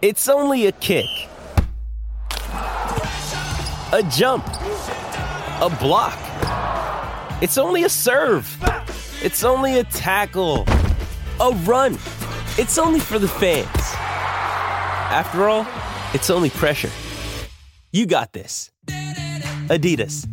It's only a kick, a jump, a block. It's only a serve. It's only a tackle, a run. It's only for the fans. After all, it's only pressure. You got this. Adidas.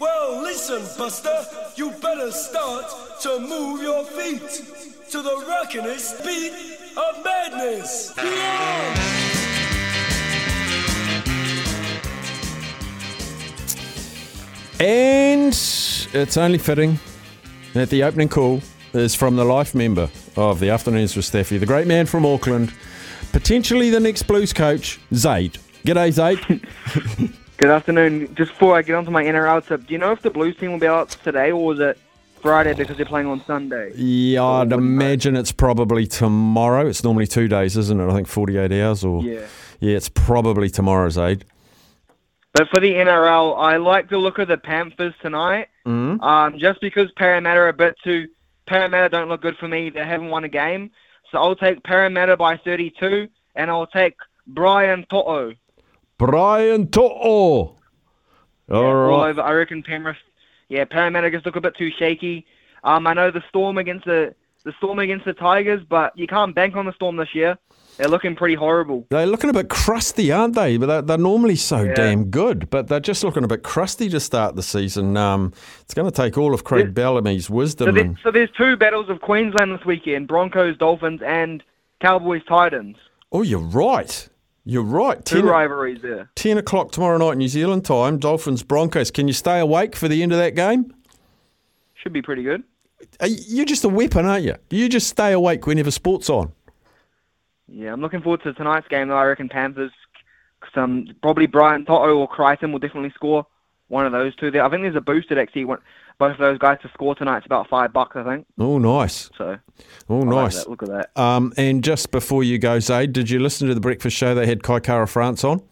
Well, listen, Buster, you better start to move your feet to the rockin'est beat of madness. Yeah! And it's only fitting that the opening call is from the life member of the Afternoons with Steffi, the great man from Auckland, potentially the next Blues coach, Zaid. G'day, Zaid. Good afternoon. Just before I get onto my NRL tip, do you know if the Blues team will be out today or was it Friday because they're playing on Sunday? yeah, I'd imagine it's probably tomorrow. It's normally two days, isn't it? I think 48 hours or. Yeah. Yeah, it's probably tomorrow's Zaid. But for the NRL, I like the look of the Panthers tonight. Mm. Um, just because Parramatta are a bit too. Parramatta don't look good for me. They haven't won a game. So I'll take Parramatta by 32, and I'll take Brian To'o. Brian To'o. All All right. over. I reckon Penrith. Yeah, Parramatta just look a bit too shaky. Um, I know the Storm against the the Storm against the Tigers, but you can't bank on the Storm this year. They're looking pretty horrible. They're looking a bit crusty, aren't they? But they're, they're normally so Yeah. damn good, but they're just looking a bit crusty to start the season. Um, it's going to take all of Craig Bellamy's So, wisdom. there, and, so there's two battles of Queensland this weekend: Broncos, Dolphins, and Cowboys, Titans. oh, you're right. You're right. Two 10, rivalries there. 10 o'clock tomorrow night, New Zealand time. Dolphins Broncos. Can you stay awake for the end of that game? Should be pretty good. You're just a weapon, aren't you? You just stay awake whenever sport's on. Yeah, I'm looking forward to tonight's game. Though I reckon Panthers, some probably Brian To'o or Crichton will definitely score. One of those two there. I think there's a boosted actually. One, both of those guys to score tonight. It's about five bucks, I think. Oh, nice. So Oh, I nice. that. Look at that. Um, and just before you go, Zaid, did you listen to the breakfast show they had Kai Kara France on?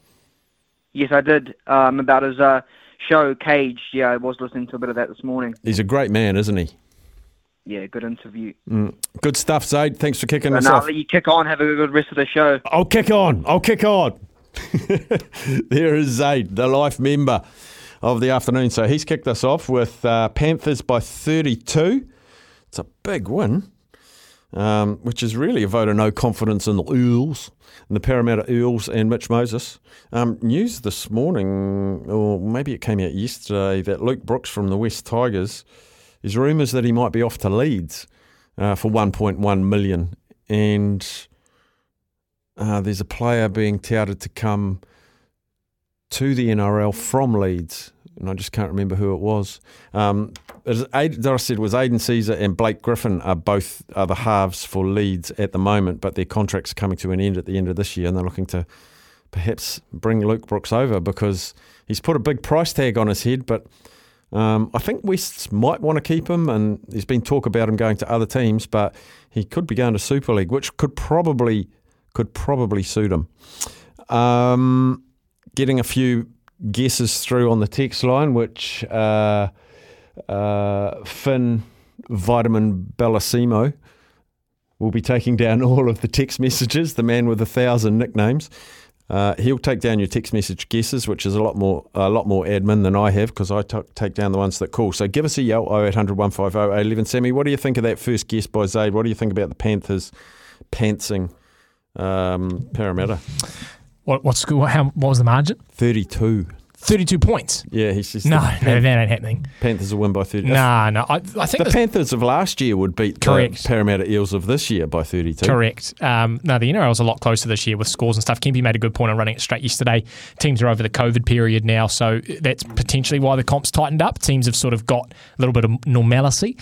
Yes, I did. Um, about his uh, show Cage. Yeah, I was listening to a bit of that this morning. He's a great man, isn't he? Yeah, good interview. Good stuff, Zaid. Thanks for kicking us now off. that you kick on, have a good rest of the show. I'll kick on. I'll kick on. there is Zaid, the life member of the afternoon. So he's kicked us off with uh, Panthers by 32. It's a big win, um, which is really a vote of no confidence in the Eels, in the Parramatta Eels and Mitch Moses. Um, news this morning, or maybe it came out yesterday, that Luke Brooks from the West Tigers is rumours that he might be off to Leeds uh, for 1.1 million. And uh, there's a player being touted to come to the NRL from Leeds, and I just can't remember who it was. Um, as I said was Aidan Sezer and Blake Griffin are both are the halves for Leeds at the moment, but their contracts are coming to an end at the end of this year, and they're looking to perhaps bring Luke Brooks over because he's put a big price tag on his head, but. Um, I think Wests might want to keep him, and there's been talk about him going to other teams, but he could be going to Super League, which could probably could probably suit him. Um, getting a few guesses through on the text line, which uh, uh, Finn Vitamin Bellissimo will be taking down all of the text messages. The man with a thousand nicknames. Uh, he'll take down your text message guesses, which is a lot more a lot more admin than I have because I t- take down the ones that call. So give us a yell 0800 150 811. Sammy, what do you think of that first guess by Zaid? What do you think about the Panthers pantsing um, Parramatta? What what school? How what was the margin? 32. Thirty-two points. Yeah, he's just No, no, that ain't happening. Panthers will win by 30. Nah, no. I, I think The Panthers of last year would beat Correct. the Parramatta Eels of this year by 32. Correct. Um, no, the NRL's a lot closer this year with scores and stuff. Kempy made a good point on running it straight yesterday. Teams are over the COVID period now, so that's potentially why the comps tightened up. Teams have sort of got a little bit of normalcy.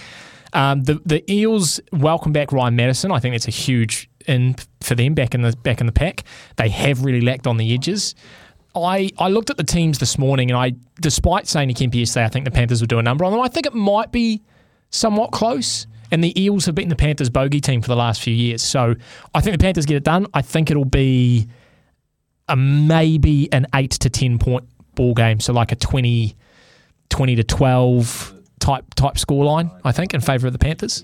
Um, the the Eels welcome back Ryan Matterson. I think that's a huge in for them back in the back in the pack. They have really lacked on the edges. I, I looked at the teams this morning, and I, despite saying to Kempy yesterday, I think the Panthers will do a number on them. I think it might be somewhat close. And the Eels have beaten the Panthers bogey team for the last few years. So I think the Panthers get it done. I think it'll be a maybe an 8 to 10 point ball game. So like a 20, 20 to 12 type type scoreline, I think, in favour of the Panthers.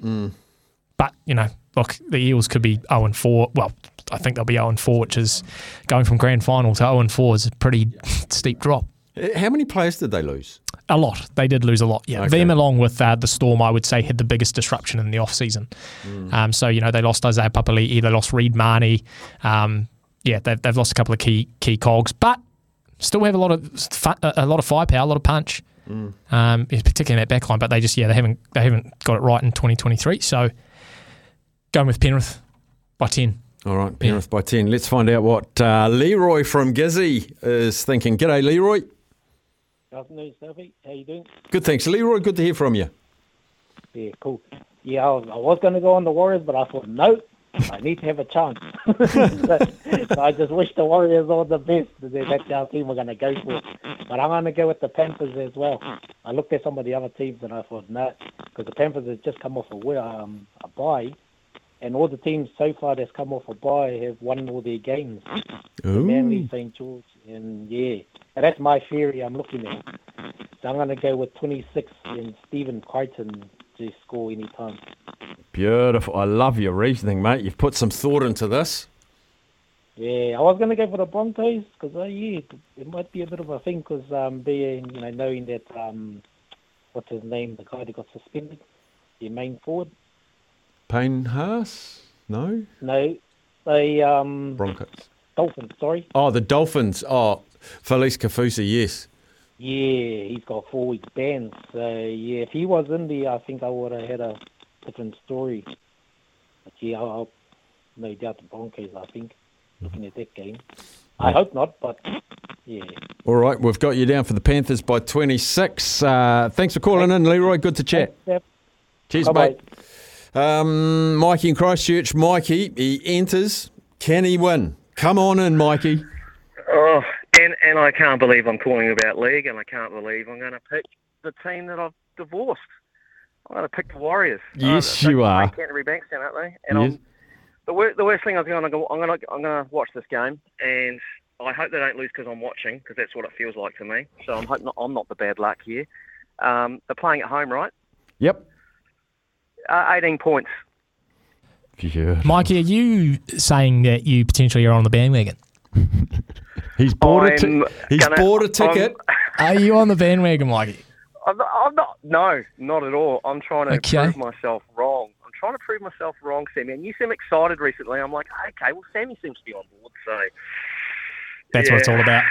but you know, look, the Eels could be zero and four. Well, I think they'll be zero and four, which is going from grand final to zero and four is a pretty steep drop. Uh, How many players did they lose? A lot. They did lose a lot. Yeah. Okay. Them along with uh, the Storm, I would say, had the biggest disruption in the off season. Um, so you know they lost Isaiah Papali'i, they lost Reed Mahoney. Um, yeah, they've, they've lost a couple of key key cogs, but still have a lot of a lot of firepower, a lot of punch. Um, particularly in that backline, but they just yeah they haven't they haven't got it right in 2023. So going with Penrith by 10. All right, Penrith by 10. Let's find out what uh, Leroy from Gizzy is thinking. G'day, Leroy. Good afternoon, Sophie. How you doing? Good, thanks. Leroy, good to hear from you. Yeah, cool. Yeah, I was, I was going to go on the Warriors, but I thought, no, I need to have a chance. so, so I just wish the Warriors all the best. That's our team we're going to go for. But I'm going to go with the Panthers as well. I looked at some of the other teams and I thought, no, because the Panthers have just come off a, um, a bye. And all the teams so far that's come off a bye have won all their games. Manly, St. George, and yeah. And that's my theory I'm looking at. So I'm going to go with 26 and Stephen Crichton to score any time. Beautiful. I love your reasoning, mate. You've put some thought into this. Yeah, I was going to go for the Broncos because, uh, yeah, it might be a bit of a thing because um, being, you know, knowing that, um, what's his name, the guy that got suspended, the main forward. Payne Haas? No? No, the um, Broncos. Dolphins, sorry. Oh, the Dolphins. Oh, Felise Kaufusi, yes. Yeah, he's got four weeks banned. So, yeah, if he was in there, I think I would have had a different story. But, yeah, I'll, I'll no doubt the Broncos, I think, looking at that game. I hope not, but, yeah. All right, we've got you down for the Panthers by 26. Uh, thanks for calling in, Leroy. Good to chat. Yep. Cheers, Bye-bye. mate. Um, Mikey in Christchurch. Mikey, he enters. Can he win? Come on in, Mikey. Oh, and and I can't believe I'm calling about league, and I can't believe I'm going to pick the team that I've divorced. I'm going to pick the Warriors. Yes, Uh, you are. Canterbury Bankstown, aren't they? And Yes. I'm, the wor- the worst thing I'm going to go, I'm going to I'm going to watch this game, and I hope they don't lose because I'm watching, because that's what it feels like to me. So I'm hoping not, I'm not the bad luck here. Um, they're playing at home, right? Yep. Uh, 18 points. Yeah. Mikey, are you saying that you potentially are on the bandwagon? He's bought a ti- I'm He's gonna- bought a ticket. Are you on the bandwagon, Mikey? I'm not, I'm not. No, not at all. I'm trying to Okay. prove myself wrong. I'm trying to prove myself wrong, Sammy. And you seem excited recently. I'm like, okay, well, Sammy seems to be on board. So, That's what it's all about.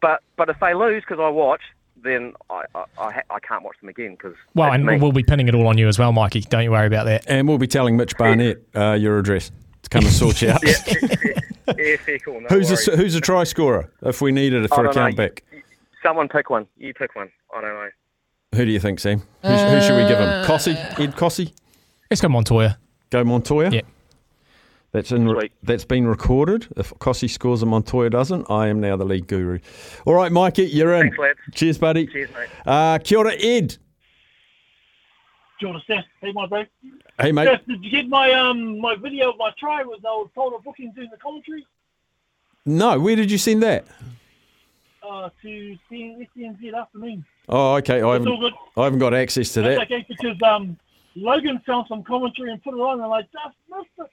but but if they lose because I watch, then I I, I, I can't watch them again because Well, and me. we'll be pinning it all on you as well, Mikey. Don't you worry about that. And we'll be telling Mitch Barnett uh, your address to come and sort you out. yeah, yeah, fair cool. No Who's worries. a, who's a try scorer if we needed it for a don't know. Someone pick one. You pick one. I don't know. Who do you think, Sam? Who's, who should we give him? Kosi? Ed Kosi? Let's go Montoya. Go Montoya? Yeah. That's in. Sweet. That's been recorded. If Kosi scores and Montoya doesn't, I am now the league guru. All right, Mikey, you're in. Thanks, lads. Cheers, buddy. Cheers, mate. Uh, kia ora, Ed. Do you want to Steph? Hey, my bro. Hey, mate. Steph, did you get my um my video of my try with I was told of booking doing the commentary No, where did you send that? uh, to see SCNZ afternoon? Oh, okay. I haven't. I haven't got access to That's that. okay because um Logan found some commentary and put it on and I just missed it.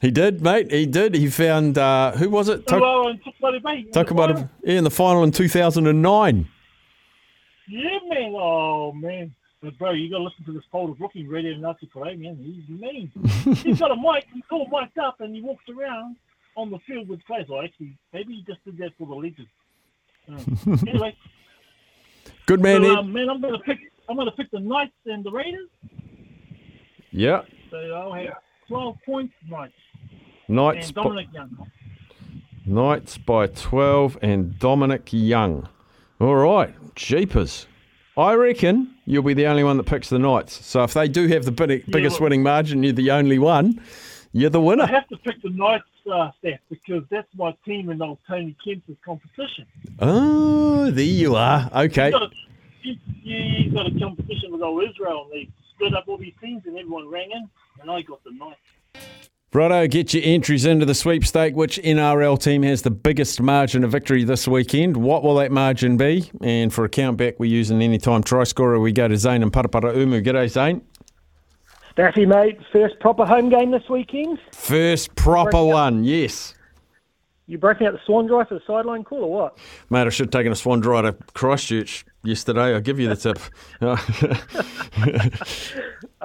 He did, mate. He did. He found uh, who was it? So Tuk- well and took bloody bait. Talk about it yeah, in the final in 2009. Yeah, man. Oh man. But bro, you gotta listen to this Paul looking radio Nazi parade, man. He's mean. He's got a mic, he's all mic'd up and he walks around on the field with players. Or actually maybe he just did that for the legends. Uh, anyway. Good man, So, um, man, I'm gonna pick. I'm gonna pick the Knights and the Raiders. yeah. So I'll have 12 points, Knights Knights, and by, Young. Knights by 12 and Dominic Young. All right. Jeepers. I reckon you'll be the only one that picks the Knights. So if they do have the big, biggest well- winning margin, you're the only one. You're the winner. I have to pick the Knights uh, staff because that's my team in old Tony Kemp's competition. Oh, there you are. Okay. He's got a, got a competition with old Israel, and they split up all these teams, and everyone rang in, and I got the Knights. Righto, get your entries into the sweepstake. Which NRL team has the biggest margin of victory this weekend? What will that margin be? And for a countback, we use an anytime try scorer. We go to Zane and Paraparaumu. G'day, Zane. Staffy, mate, first proper home game this weekend. First proper one, yes. You breaking out the Swanndri for the sideline call or what? Mate, I should have taken a Swanndri to Christchurch yesterday. I'll give you the tip.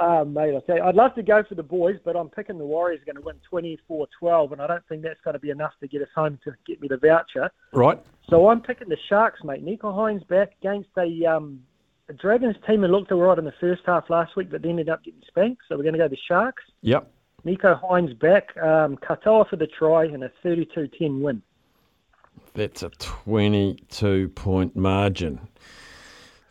Ah, mate, I tell you, I'd love to go for the boys, but I'm picking the Warriors are going to win 24-12, and I don't think that's going to be enough to get us home to get me the voucher. right. So I'm picking the Sharks, mate. Nicho Hynes back against a, um, a Dragons team that looked all right in the first half last week, but they ended up getting spanked. So we're going to go the Sharks. Yep. Nicho Hynes back, um, Katoa for the try, and a 32-10 win. That's a 22 point margin.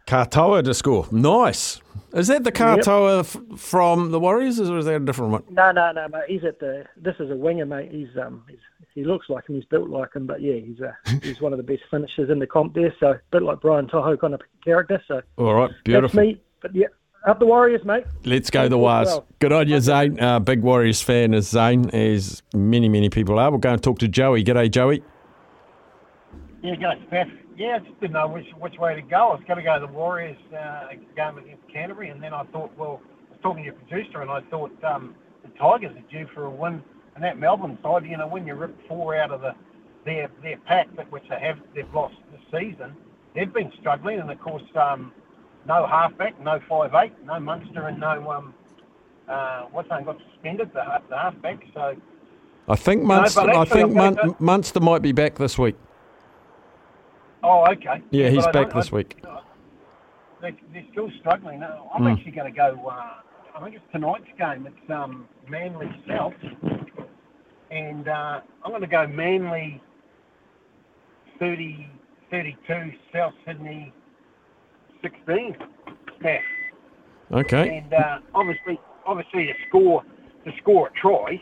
Katoa to score. Nice. Is that the Katoa f- from the Warriors or is that a different one? No, no, no, mate. He's at the. This is a winger, mate. He's um, he's, he looks like him. He's built like him, but yeah, he's uh, he's one of the best finishers in the comp there. So a bit like Brian To'o kind of character. So All right. that's Beautiful. me. But yeah, up the Warriors, mate. Let's go the Warriors. Well. Good on you, Zane. Uh, big Warriors fan as Zane, as many, many people are. We'll go and talk to Joey. G'day, Joey. Yeah, go Steph. Yeah, I just didn't know which which way to go. I was going to go the Warriors uh, game against Canterbury, and then I thought, well, I was talking to your producer, and I thought um, the Tigers are due for a win. And that Melbourne side, you know, when you rip four out of the their their pack, that which they have they've lost this season, they've been struggling, and of course, um, no halfback, no five eight, no Munster, and no um, uh, what's name got suspended, the, the halfback. So I think Munster, I think Mun- go- Munster might be back this week. Oh, okay. Yeah, he's but back this week. They're, they're still struggling. I'm Mm. actually going to go. Uh, I think it's tonight's game. It's um, Manly South, and uh, I'm going to go Manly 30, 32, South Sydney 16. Staff. Okay. And uh, obviously, obviously, to score to score a try,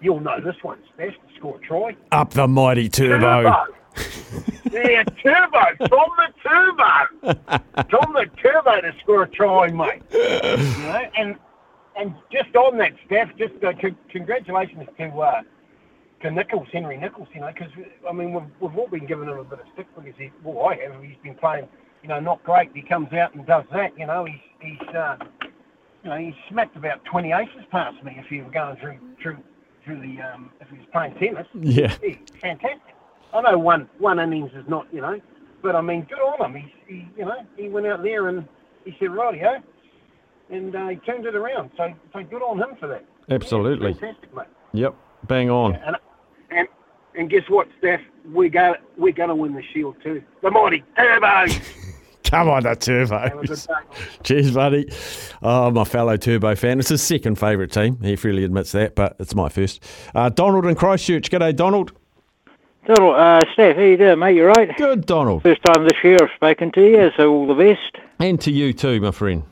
you'll know this one's best To score a try. Up the mighty turbo. yeah, turbo. Tom the turbo. Tom the turbo to score a try, mate. You know, and and just on that, Steph, just uh, c- congratulations to uh, to Nicholls, Henry Nicholls. You know, because I mean we've, we've all been giving him a bit of stick because he, well, I have. He's been playing, you know, not great. He comes out and does that. You know, he's he's uh, you know he smacked about 20 aces past me if he were going through through through the um, if he was playing tennis. Yeah. He's fantastic. I know one one innings is not, you know, but I mean, good on him. He's, he, you know, he went out there and he said, rightio, and uh, he turned it around. So, so good on him for that. Absolutely. Fantastic, mate. Yep. Bang on. And and and guess what, Steph? We go we're going to win the Shield too. The mighty Turbo. Come on, that Have a good turbos. day. Cheers, buddy. Oh, my fellow Turbo fan. It's his second favourite team. He freely admits that, but it's my first. Uh, Donald in Christchurch. G'day, Donald. Donald, uh, Steph, how you doing, mate? You right? Good, Donald. First time this year I've spoken to you, so all the best. And to you too, my friend.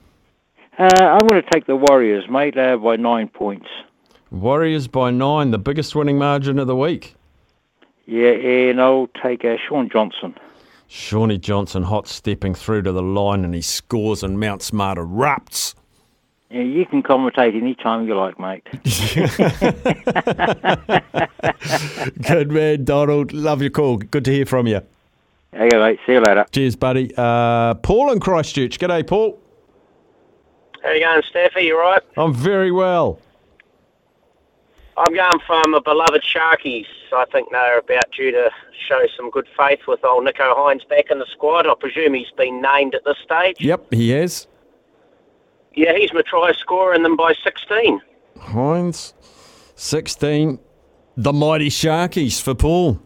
Uh, I'm going to take the Warriors, mate, uh, by nine points. Warriors by nine, the biggest winning margin of the week. Yeah, and I'll take uh, Shaun Johnson. Shawnee Johnson hot stepping through to the line and he scores and Mount Smart erupts. Yeah, you can commentate any time you like, mate. Good man, Donald. Love your call. Good to hear from you. Okay, mate. See you later. Cheers, buddy. Uh, Paul in Christchurch. G'day, Paul. How you going, Staffy? You right? I'm very well. I'm going for my beloved Sharkies. I think they're about due to show some good faith with old Nicho Hynes back in the squad. I presume he's been named at this stage. Yep, he is. Yeah, he's my try scorer and them by 16. Hynes, 16. The mighty Sharkies for Paul.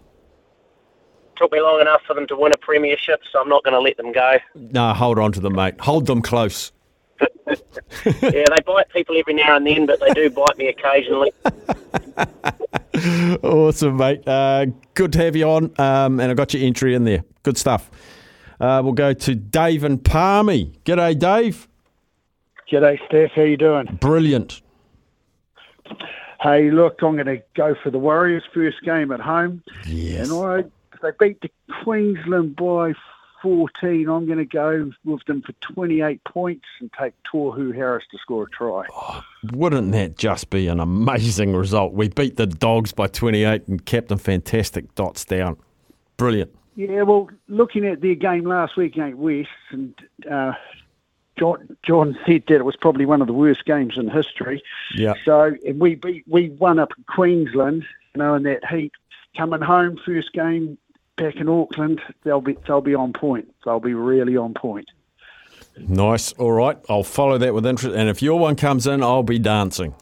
Took me long enough for them to win a premiership, so I'm not going to let them go. No, hold on to them, mate. Hold them close. yeah, they bite people every now and then, but they do bite me occasionally. Awesome, mate. Uh, good to have you on, um, and I got your entry in there. Good stuff. Uh, we'll go to Dave and Palmy. G'day, Dave. G'day, Steph. How you doing? Brilliant. Hey, look, I'm going to go for the Warriors' first game at home. Yes. And I, they beat the Queensland by 14, I'm going to go with them for 28 points and take Tohu Harris to score a try. Wouldn't that just be an amazing result? We beat the Dogs by 28 and kept them fantastic dots down. Brilliant. Yeah, well, looking at their game last week against West, and uh, John, John said that it was probably one of the worst games in history. Yeah. So and we beat, we won up in Queensland, you know, in that heat. Coming home, first game back in Auckland, they'll be they'll be on point. They'll be really on point. Nice. All right. I'll follow that with interest. And if your one comes in, I'll be dancing.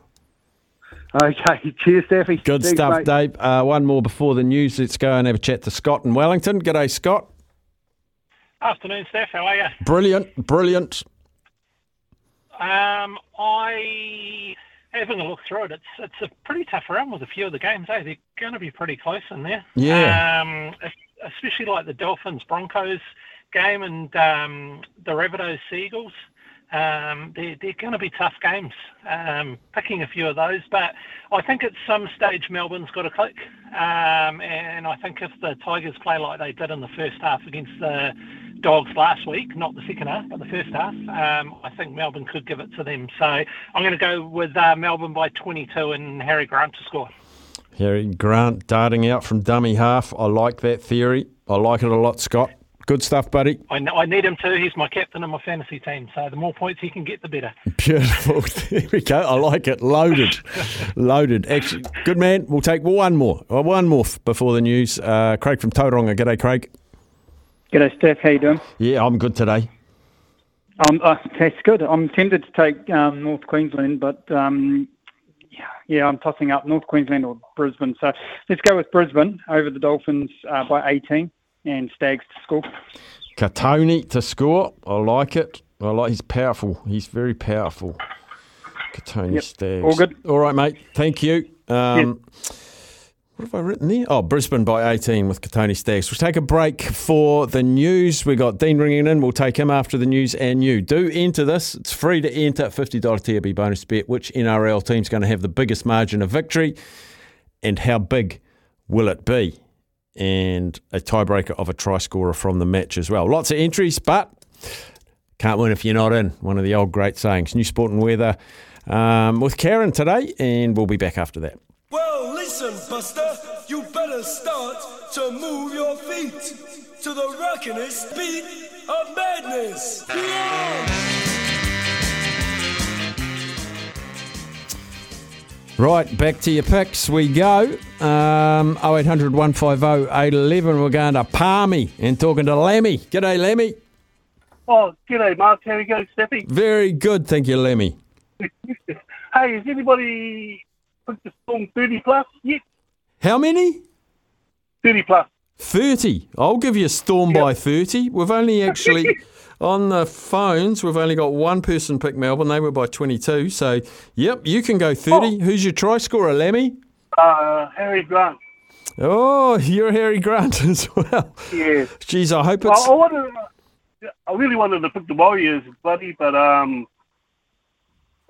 Okay. Cheers, Staffy. Good Thanks, stuff, mate. Dave. Uh, one more before the news. Let's go and have a chat to Scott in Wellington. G'day, Scott. Afternoon, Steph. How are you? Brilliant. Brilliant. Um, I having a look through it. It's it's a pretty tough round with a few of the games. Eh? They're going to be pretty close in there. Yeah. Um, es- especially like the Dolphins Broncos game and um, the Rabbitohs Seagulls. Um, they're, they're going to be tough games. Um, picking a few of those, but I think at some stage Melbourne's got to click. Um, and I think if the Tigers play like they did in the first half against the Dogs last week, not the second half, but the first half, um, I think Melbourne could give it to them. So I'm going to go with uh, Melbourne by 22 and Harry Grant to score. Harry Grant darting out from dummy half. I like that theory. I like it a lot, Scott. Good stuff, buddy. I, I need him too. He's my captain of my fantasy team. So the more points he can get, the better. Beautiful. There we go. I like it. Loaded. Loaded. Actually, good man. We'll take one more. Uh, One more before the news. Uh, Craig from Tauranga. G'day, Craig. G'day, Steph. How you doing? Yeah, I'm good today. Um, uh, that's good. I'm tempted to take um, North Queensland, but um, yeah, yeah, I'm tossing up North Queensland or Brisbane. So let's go with Brisbane over the Dolphins uh, by 18 and Staggs to score. Kotoni to score. I like it. I like. He's powerful. He's very powerful. Kotoni Yep. Staggs. All good. All right, mate. Thank you. Um, What have I written there? Oh, Brisbane by 18 with Kotoni Staggs. We'll take a break for the news. we got Dean ringing in. We'll take him after the news and you. Do enter this. It's free to enter. $50 TRB bonus bet. Which NRL team's going to have the biggest margin of victory? And how big will it be? And a tiebreaker of a try scorer from the match as well. Lots of entries, but can't win if you're not in. One of the old great sayings. New sport and weather um, with Karen today, and we'll be back after that. Well, listen, Buster, you better start to move your feet to the rockinest beat of madness. Right, back to your picks we go. Um, 0800 150 811. We're going to Palmy and talking to Lemmy. G'day, Lemmy. Oh, g'day, Mark. How you going, Steffi? Very good, thank you, Lemmy. hey, has anybody put the song 30 plus yet? How many? 30 plus. 30. I'll give you a storm by 30. We've only actually, on the phones, we've only got one person pick Melbourne. They were by 22. So, yep, you can go 30. Who's your try scorer, Lemmy? Uh, Harry Grant. Oh, you're Harry Grant as well. Yeah. Jeez, I hope I, it's. I wanted, I really wanted to pick the Warriors, buddy, but um,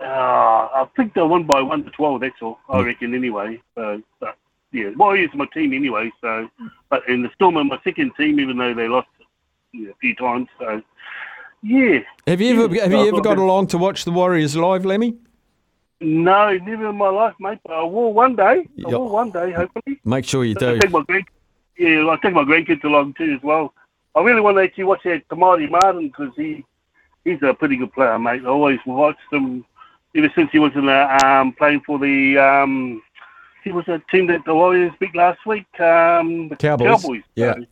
uh, I think they won by one to twelve. That's all I reckon, anyway. So, but, yeah, Warriors my team anyway. So, but in the Storm are my second team, even though they lost you know, a few times. So, yeah. Have you ever have you ever got along to watch the Warriors live, Lemmy? No, never in my life, mate. But I will one day. I will one day, hopefully. Make sure you I do. take my grand, yeah, I take my grandkids along too as well. I really want to actually watch that Te Maire Martin because he he's a pretty good player, mate. I always watched him ever since he was in the um, playing for the um, he was a team that the Warriors beat last week. Um, the Cowboys. Cowboys. Yeah. So,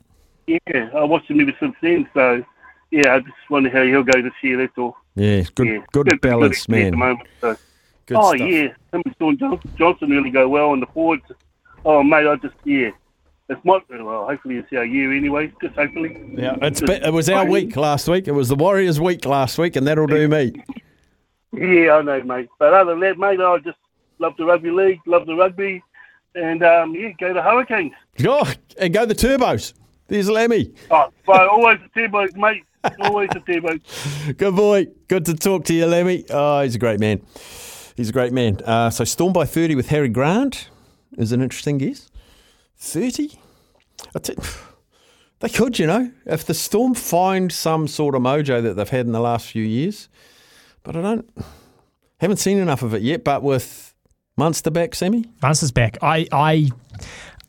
yeah, I watched him ever since then. So yeah, I just wonder how he'll go this year. That's all. Yeah, good, Yeah, good good- balance, good at the man. moment, so. Good oh stuff. yeah, him and Shaun Johnson, Johnson really go well on the forwards. Oh mate, I just yeah, it's my well. Hopefully it's our year anyway. Just hopefully. Yeah, it's be, it was our week last week. It was the Warriors' week last week, and that'll do me. Yeah, I know, mate. But other than that, mate, I just love the rugby league, love the rugby, and um, yeah, go to Hurricanes. Oh, and go the turbos. There's Lemmy. Oh, always the turbos, mate. Always the turbos. Good boy. Good to talk to you, Lemmy. Oh, he's a great man. He's a great man. Uh, so Storm by 30 with Harry Grant is an interesting guess. 30? I t- they could, you know, if the Storm find some sort of mojo that they've had in the last few years. But I don't, haven't seen enough of it yet. But with Munster back, Sammy? Munster's back. I, I,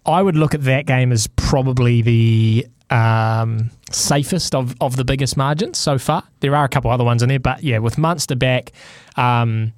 I would look at that game as probably the um, safest of, of the biggest margins so far. There are a couple other ones in there, but yeah, with Munster back, um,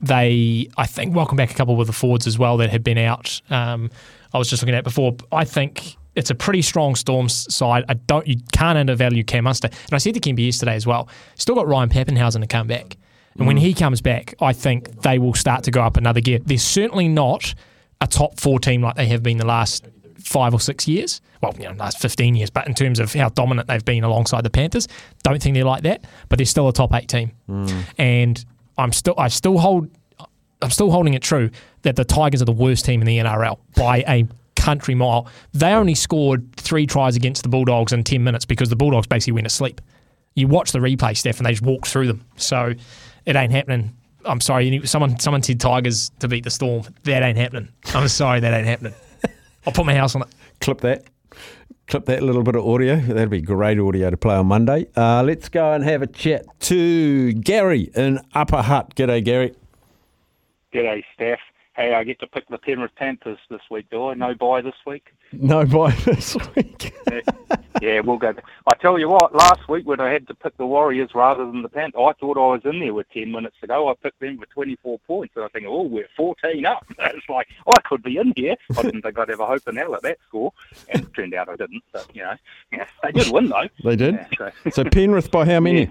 they I think welcome back a couple with the forwards as well that had been out. Um, I was just looking at before. I think it's a pretty strong Storms side. I don't you can't undervalue Cam Munster, and I said to Kimby yesterday as well. Still got Ryan Papenhuyzen to come back, and when mm. he comes back, I think they will start to go up another gear. They're certainly not a top four team like they have been the last five or six years. Well, you know, last 15 years, but in terms of how dominant they've been alongside the Panthers, don't think they're like that, but they're still a top eight team. Mm. And I'm still, I still hold, I'm still holding it true that the Tigers are the worst team in the NRL by a country mile. They only scored three tries against the Bulldogs in 10 minutes because the Bulldogs basically went asleep. You watch the replay, Steph, and they just walked through them. So it ain't happening. I'm sorry. you- Someone someone said Tigers to beat the Storm. That ain't happening. I'm sorry. That ain't happening. I'll put my house on it. Clip that. Clip that little bit of audio. That'd be great audio to play on Monday. Uh, let's go and have a chat to Gary in Upper Hutt. G'day, Gary. G'day, Steph. Hey, I get to pick the Penrith Panthers this week, do I? No buy this week? No buy this week. yeah, we'll go. I tell you what, last week when I had to pick the Warriors rather than the Panthers, I thought I was in there with 10 minutes to go. I picked them for 24 points, and I think, oh, we're 14 up. It's like, I could be in here. I didn't think I'd have a hope in hell at that score, and it turned out I didn't. But, you know, yeah, they did win, though. They did. Yeah, so- So Penrith by how many?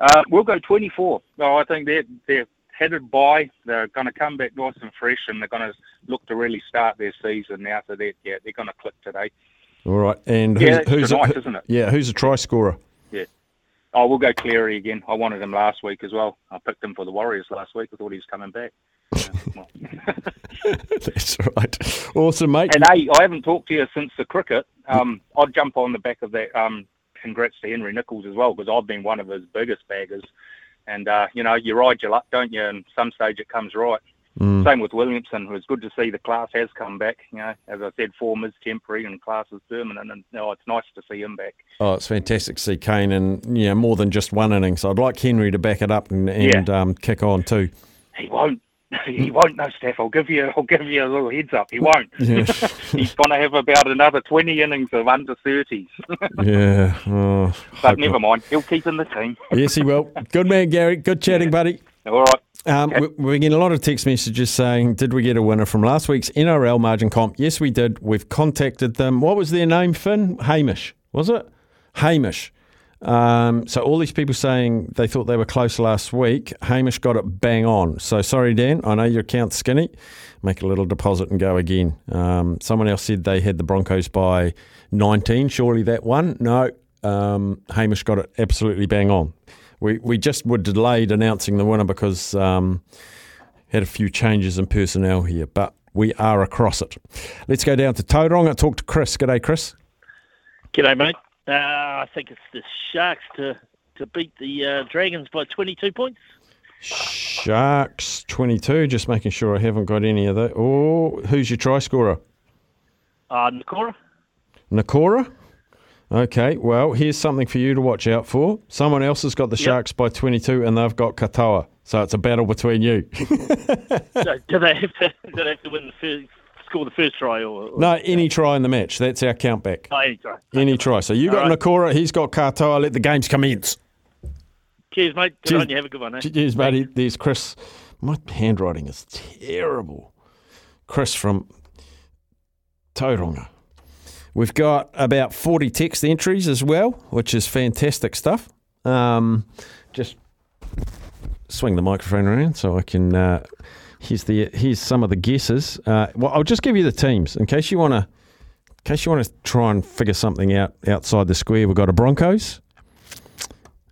Uh, we'll go 24. No, I think they're they're headed by. They're going to come back nice and fresh, and they're going to look to really start their season now. So that yeah, they're going to click today. All right. And Yeah, who's, it's who's tonight, a, isn't it? Yeah, who's a try scorer? Yeah. Oh, we'll go Cleary again. I wanted him last week as well. I picked him for the Warriors last week. I thought he was coming back. That's right. Awesome, mate. And hey, I haven't talked to you since the cricket. Um, I'd jump on the back of that. Um, congrats to Henry Nicholls as well, because I've been one of his biggest baggers. And uh, you know, you ride your luck, don't you? And some stage it comes right. Mm. Same with Williamson. It was good to see the class has come back. You know, as I said, form is temporary and class is permanent. And you know, it's nice to see him back. Oh, it's fantastic to see Kane and yeah, more than just one innings. I'd like Henry to back it up and, and um, kick on too. He won't. He won't. know, Steph. I'll give you. I'll give you a little heads up. He won't. Yeah. He's going to have about another twenty innings of under thirties. Yeah. Oh, but never not. mind. He'll keep in the team. Yes, he will. Good man, Gary. Good chatting, buddy. All right. Um, we- We're getting a lot of text messages saying, "Did we get a winner from last week's NRL margin comp?" Yes, we did. We've contacted them. What was their name? Finn Hamish was it? Hamish. Um, so all these people saying they thought they were close last week. Hamish got it bang on. So sorry, Dan. I know your account's skinny. Make a little deposit and go again. Um, someone else said they had the Broncos by 19. Surely that one? No. Um, Hamish got it absolutely bang on. We we just were delayed announcing the winner because um, had a few changes in personnel here, but we are across it. Let's go down to Tauranga. Talk to Chris. G'day, Chris. G'day, mate. Uh, I think it's the Sharks to, to beat the uh, Dragons by 22 points. Sharks 22. Just making sure I haven't got any of that. Oh, who's your try scorer? Uh, Nakora? Nakora? Okay, well, here's something for you to watch out for. Someone else has got the Yep. Sharks by 22 and they've got Katoa. So it's a battle between you. So do they have to, do they have to win the first, score the first try? Or, or no, any try in the match. That's our count back. Oh, any try. Any try. So you got right. Nakora, he's got Katoa. Let the games commence. Cheers, mate. Good Cheers. on you. Have a good one, eh? Cheers, buddy. There's Chris. My handwriting is terrible. Chris from Tauranga. We've got about 40 text entries as well, which is fantastic stuff. Um, just swing the microphone around so I can. Uh, here's the here's some of the guesses. Uh, well, I'll just give you the teams in case you want to. In case you want to try and figure something out outside the square, we've got a Broncos.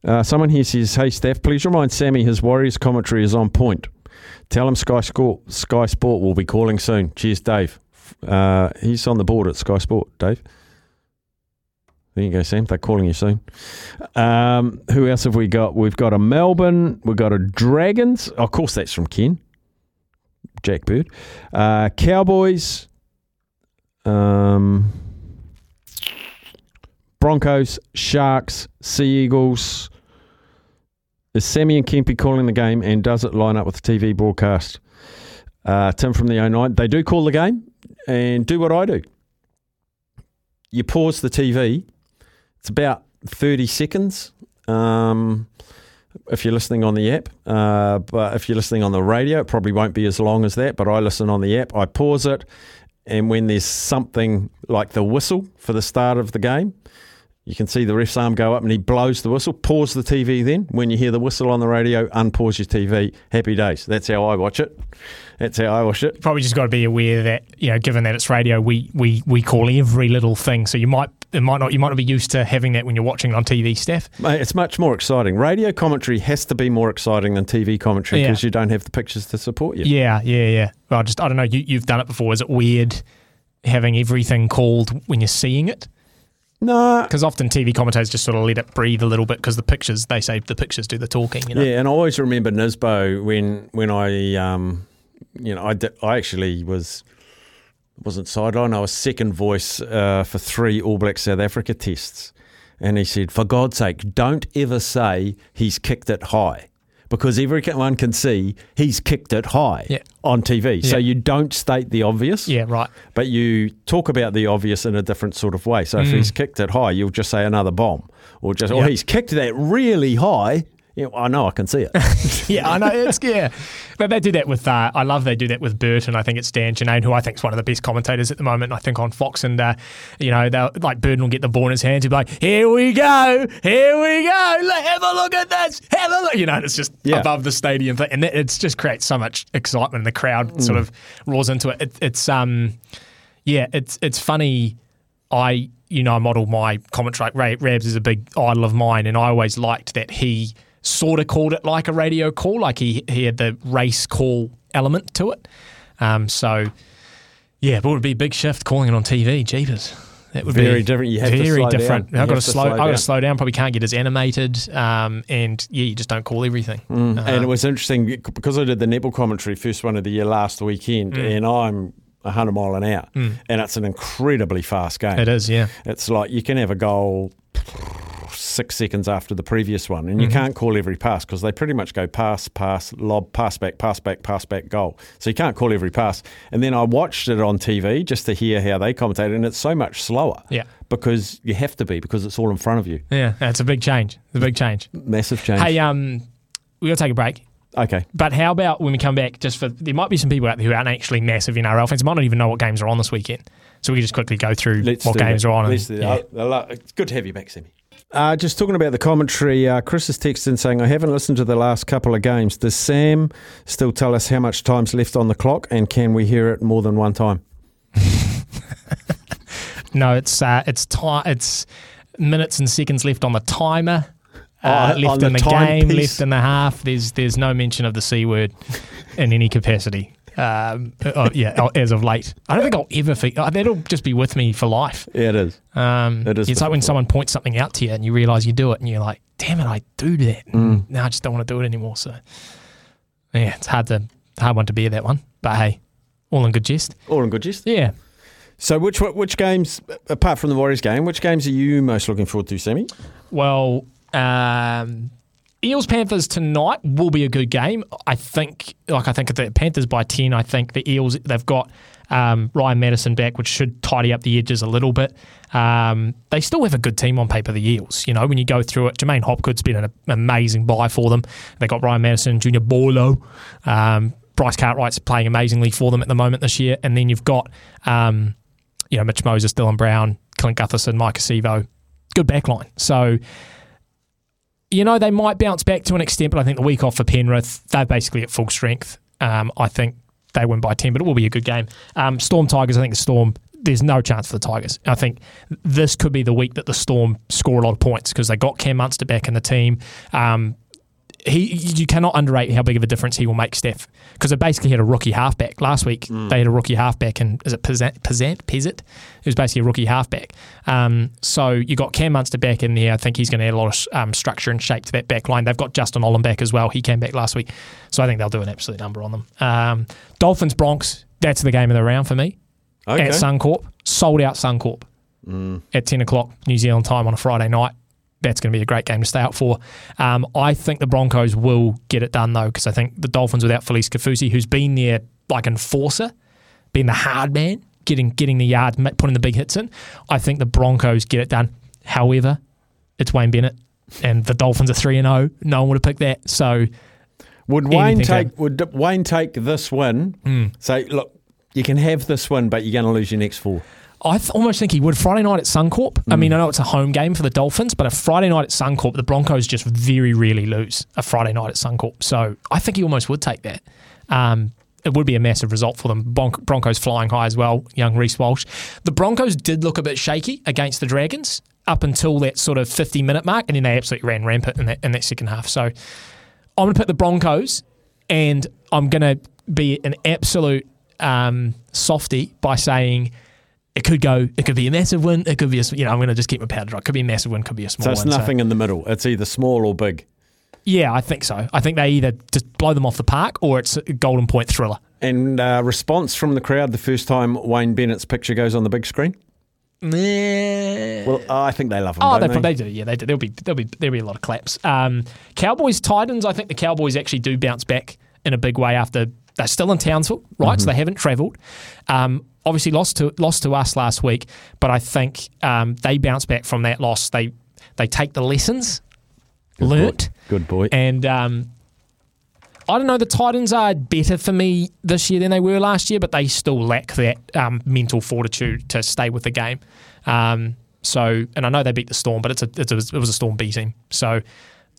Uh, someone here says, "Hey Steph, please remind Sammy his Warriors commentary is on point. Tell him Sky Sport, Sky Sport will be calling soon. Cheers, Dave. Uh, he's on the board at Sky Sport, Dave. There you go, Sam. They're calling you soon. Um, who else have we got? We've got a Melbourne. We've got a Dragons. Of course, that's from Ken. Jack Bird. Uh, Cowboys. Um, Broncos, Sharks, Sea Eagles. Is Sammy and Kempy calling the game and does it line up with the TV broadcast? Uh, Tim from the 09. They do call the game and do what I do. you pause the TV. It's about 30 seconds. Um, if you're listening on the app, uh, but if you're listening on the radio, it probably won't be as long as that. But I listen on the app, I pause it, and when there's something like the whistle for the start of the game, you can see the ref's arm go up and he blows the whistle. Pause the TV then. When you hear the whistle on the radio, unpause your TV. Happy days. That's how I watch it. That's how I watch it. Probably just got to be aware that you know, given that it's radio, we we we call every little thing. So you might it might not you might not be used to having that when you're watching it on TV, Steph. Mate, it's much more exciting. Radio commentary has to be more exciting than TV commentary Yeah. because you don't have the pictures to support you. Yeah, yeah, yeah. Well, just I don't know. You you've done it before. Is it weird having everything called when you're seeing it? No, because often TV commentators just sort of let it breathe a little bit because the pictures they say the pictures do the talking. You know. Yeah, and I always remember Nisbo when when I um, you know I, di- I actually was wasn't sideline. I was second voice uh, for three All Black South Africa tests, and he said, "For God's sake, don't ever say he's kicked it high." Because everyone can see he's kicked it high on TV. So you don't state the obvious. Yeah, right. But you talk about the obvious in a different sort of way. So if Mm. he's kicked it high, you'll just say another bomb. Or just, oh, he's kicked that really high. Yeah, I know, I can see it. yeah, I know. It's yeah, but they do that with. Uh, I love they do that with Burton. I think it's Dan Ginnane, who I think is one of the best commentators at the moment. I think on Fox, and uh, you know, they'll like Burton will get the ball in his hands. He'll be like, "Here we go, here we go. Let have a look at this. Have a look." You know, and it's just Yeah. above the stadium thing, and that, it's just creates so much excitement. and The crowd sort Mm. of roars into it. it. It's um, yeah, it's it's funny. I you know I model my commentary. Ray Rabs is a big idol of mine, and I always liked that he sort of called it like a radio call, like he he had the race call element to it. Um, so yeah, but it would be a big shift calling it on TV. Jeepers. That would be Very be different. You have to very slow different. down. I've got to slow. I've got to slow down. Probably can't get as animated. Um, and yeah, you just don't call everything. Mm. Uh, and it was interesting because I did the netball commentary first one of the year last weekend, Mm. and I'm 100 mile an hour, Mm. and it's an incredibly fast game. It is, yeah. It's like you can have a goal six seconds after the previous one, and you Mhm. can't call every pass because they pretty much go pass, pass, lob, pass back, pass back, pass back, goal. So you can't call every pass. And then I watched it on TV just to hear how they commentated, and it's so much slower. Yeah. Because you have to be because it's all in front of you. yeah, it's a big change. It's a big change. Massive change. Hey, um, we got to take a break. Okay. But how about when we come back? Just for there might be some people out there who aren't actually massive NRL fans, might not even know what games are on this weekend. So we can just quickly go through Let's what games that. are on. and- yeah. that. I- I lo- It's good to have you back, Sammy. Uh, just talking about the commentary, uh, Chris has texted in saying, I haven't listened to the last couple of games. Does Sam still tell us how much time's left on the clock and can we hear it more than one time? No, it's uh, it's ti- it's minutes and seconds left on the timer. Uh, Oh, left on in the the, game, timepiece. left in the half. There's there's no mention of the c word in any capacity. Um, uh, yeah, as of late, I don't think I'll ever. Fe- uh, that'll just be with me for life. Yeah, it is. Um, It is It's like when someone points something out to you and you realise you do it, and you're like, "Damn it, I do that." Mm. Now I just don't want to do it anymore. So, yeah, it's hard to hard one to bear that one. But hey, all in good jest. All in good jest. Yeah. So which which games, apart from the Warriors game, which games are you most looking forward to, Sammy? Well, um, Eels Panthers tonight will be a good game. I think, like I think the Panthers by ten. I think the Eels they've got um, Ryan Matterson back, which should tidy up the edges a little bit. Um, they still have a good team on paper. The Eels, you know, when you go through it, J'maine Hopgood's been an amazing buy for them. They got Ryan Matterson, Junior Paulo. Um, Bryce Cartwright's playing amazingly for them at the moment this year, and then you've got. Um, you know, Mitch Moses, Dylan Brown, Clint Gutherson, Maika Sivo, good backline. So, you know, they might bounce back to an extent, but I think the week off for Penrith, they're basically at full strength. Um, I think they win by 10, but it will be a good game. Um, Storm Tigers, I think the Storm, there's no chance for the Tigers. I think this could be the week that the Storm score a lot of points because they got Cam Munster back in the team. Um, he, you cannot underrate how big of a difference he will make, Steph, because they basically had a rookie halfback last week. They had a rookie halfback, and is it Pezant? Pezant? Pezzett? It was basically a rookie halfback. Um, so you got Cam Munster back in there. I think he's going to add a lot of um, structure and shape to that back line. They've got Justin Olam back as well. He came back last week, so I think they'll do an absolute number on them. Um, Dolphins Bronx. That's the game of the round for me. Okay. At Suncorp, sold out Suncorp Mm. at 10 o'clock New Zealand time on a Friday night. That's going to be a great game to stay out for. Um, I think the Broncos will get it done, though, because I think the Dolphins without Felise Kaufusi, who's been their like enforcer, being the hard man, getting getting the yard, putting the big hits in. I think the Broncos get it done. However, it's Wayne Bennett, and the Dolphins are three and zero. No one would have picked that. So Would Wayne anything can- take would Wayne take this win? Mm. Say, look, you can have this win, but you're going to lose your next four. I th- almost think he would Friday night at Suncorp. I mean, I know it's a home game for the Dolphins, but a Friday night at Suncorp, the Broncos just very rarely lose a Friday night at Suncorp. So I think he almost would take that. Um, it would be a massive result for them. Bron- Broncos flying high as well, young Reece Walsh. The Broncos did look a bit shaky against the Dragons up until that sort of 50 minute mark, and then they absolutely ran rampant in that, in that second half. So I'm going to pick the Broncos, and I'm going to be an absolute um, softy by saying it could go, it could be a massive win, it could be a you know, I'm going to just keep my powder dry. It could be a massive win, could be a small So it's win. nothing in the middle. It's either small or big. yeah, I think so. I think they either just blow them off the park or it's a golden point thriller. And uh, response from the crowd the first time Wayne Bennett's picture goes on the big screen. Yeah. Well, I think they love him. Oh, they, they, they do. Yeah, they do. There'll be there'll be there'll be a lot of claps. Um, Cowboys Titans. I think the Cowboys actually do bounce back in a big way after they're still in Townsville, right? So they haven't travelled. Um, obviously lost to lost to us last week, but I think um, they bounce back from that loss. They they take the lessons learnt. Good boy. And um, I don't know, the Titans are better for me this year than they were last year, but they still lack that um, mental fortitude to stay with the game. Um, so, and I know they beat the Storm, but it's a, it's a, it was a Storm B team. So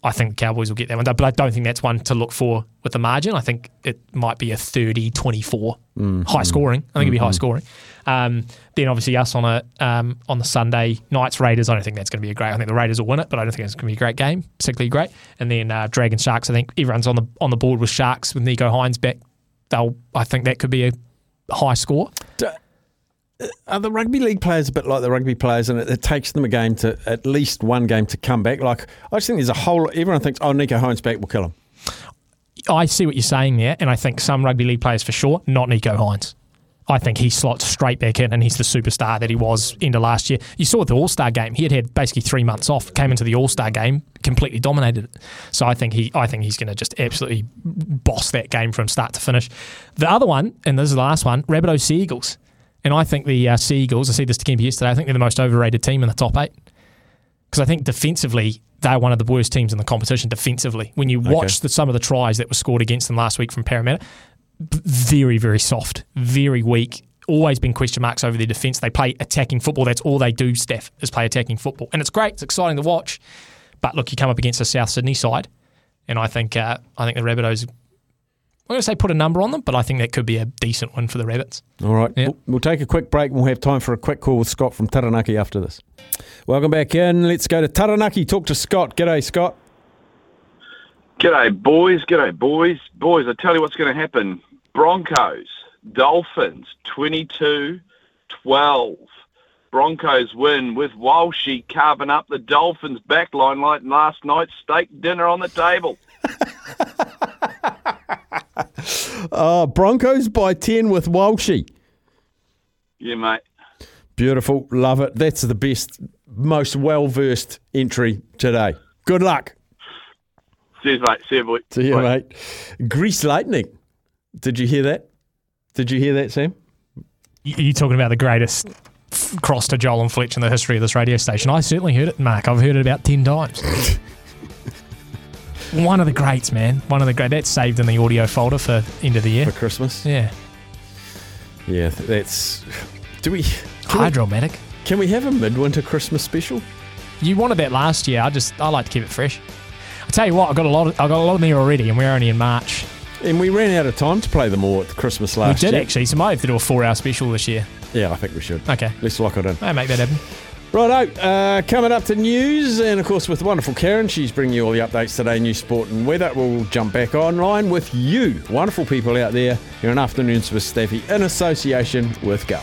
I think the Cowboys will get that one. But I don't think that's one to look for with the margin. I think it might be a 30 24 Mm, high scoring. I think it'll be high mhm. scoring. Um, then obviously us on a um, on the Sunday nights Raiders. I don't think that's going to be a great. I think the Raiders will win it, but I don't think it's going to be a great game, particularly great. And then uh, Dragon Sharks. I think everyone's on the on the board with Sharks with Nicho Hynes back. They'll. I think that could be a high score. Are the rugby league players a bit like the rugby players, and it, it takes them a game to at least one game to come back? Like I just think there's a whole. Everyone thinks, oh, Nicho Hynes back will kill him. I see what you're saying there, and I think some rugby league players for sure, not Nicho Hynes. I think he slots straight back in, and he's the superstar that he was into last year. You saw the All Star game; he had had basically three months off, came into the All Star game, completely dominated it. So I think he, I think he's going to just absolutely boss that game from start to finish. The other one, and this is the last one, Rabbitohs Sea Eagles, and I think the uh, Sea Eagles. I said this to Kemp yesterday. I think they're the most overrated team in the top eight because I think defensively they're one of the worst teams in the competition defensively. When you watch the, some of the tries that were scored against them last week from Parramatta, very very soft, very weak. Always been question marks over their defence. They play attacking football. That's all they do. Steph is play attacking football, and it's great. It's exciting to watch. But look, you come up against a South Sydney side, and I think uh, I think the Rabbitohs. I'm going to say put a number on them, but I think that could be a decent one for the Rabbits. All right. We'll, we'll take a quick break and we'll have time for a quick call with Scott from Taranaki after this. Welcome back in. Let's go to Taranaki. Talk to Scott. G'day, Scott. G'day, boys. G'day, boys. Boys, I tell you what's going to happen. Broncos, Dolphins, 22 12. Broncos win with Walshy carving up the Dolphins' backline like last night's steak dinner on the table. Uh, Broncos by 10 with Walshy. Yeah, mate. Beautiful. Love it. That's the best, most well versed entry today. Good luck. See you, mate. See you, boy. See you, Bye. mate. Grease Lightning. Did you hear that? Did you hear that, Sam? You- You're talking about the greatest cross to Joel and Fletch in the history of this radio station. I certainly heard it, Mark. I've heard it about 10 times. One of the greats, man. One of the great. That's saved in the audio folder for end of the year. For Christmas? Yeah. Yeah, th- that's. Do we. Hydromatic. can we have a midwinter Christmas special? You wanted that last year. I just I like to keep it fresh. I tell you what, I got a lot. Of, I got a lot of them here already, and we're only in March. And we ran out of time to play them all at Christmas last year. we did year. actually, so might have to do a four-hour special this year. Yeah, I think we should. Okay. Let's lock it in. I make that happen. Righto, uh, coming up to news, and of course with wonderful Karen, she's bringing you all the updates today, news, sport, and weather. We'll jump back online with you, wonderful people out there. You're an afternoons with Staffy in association with Go.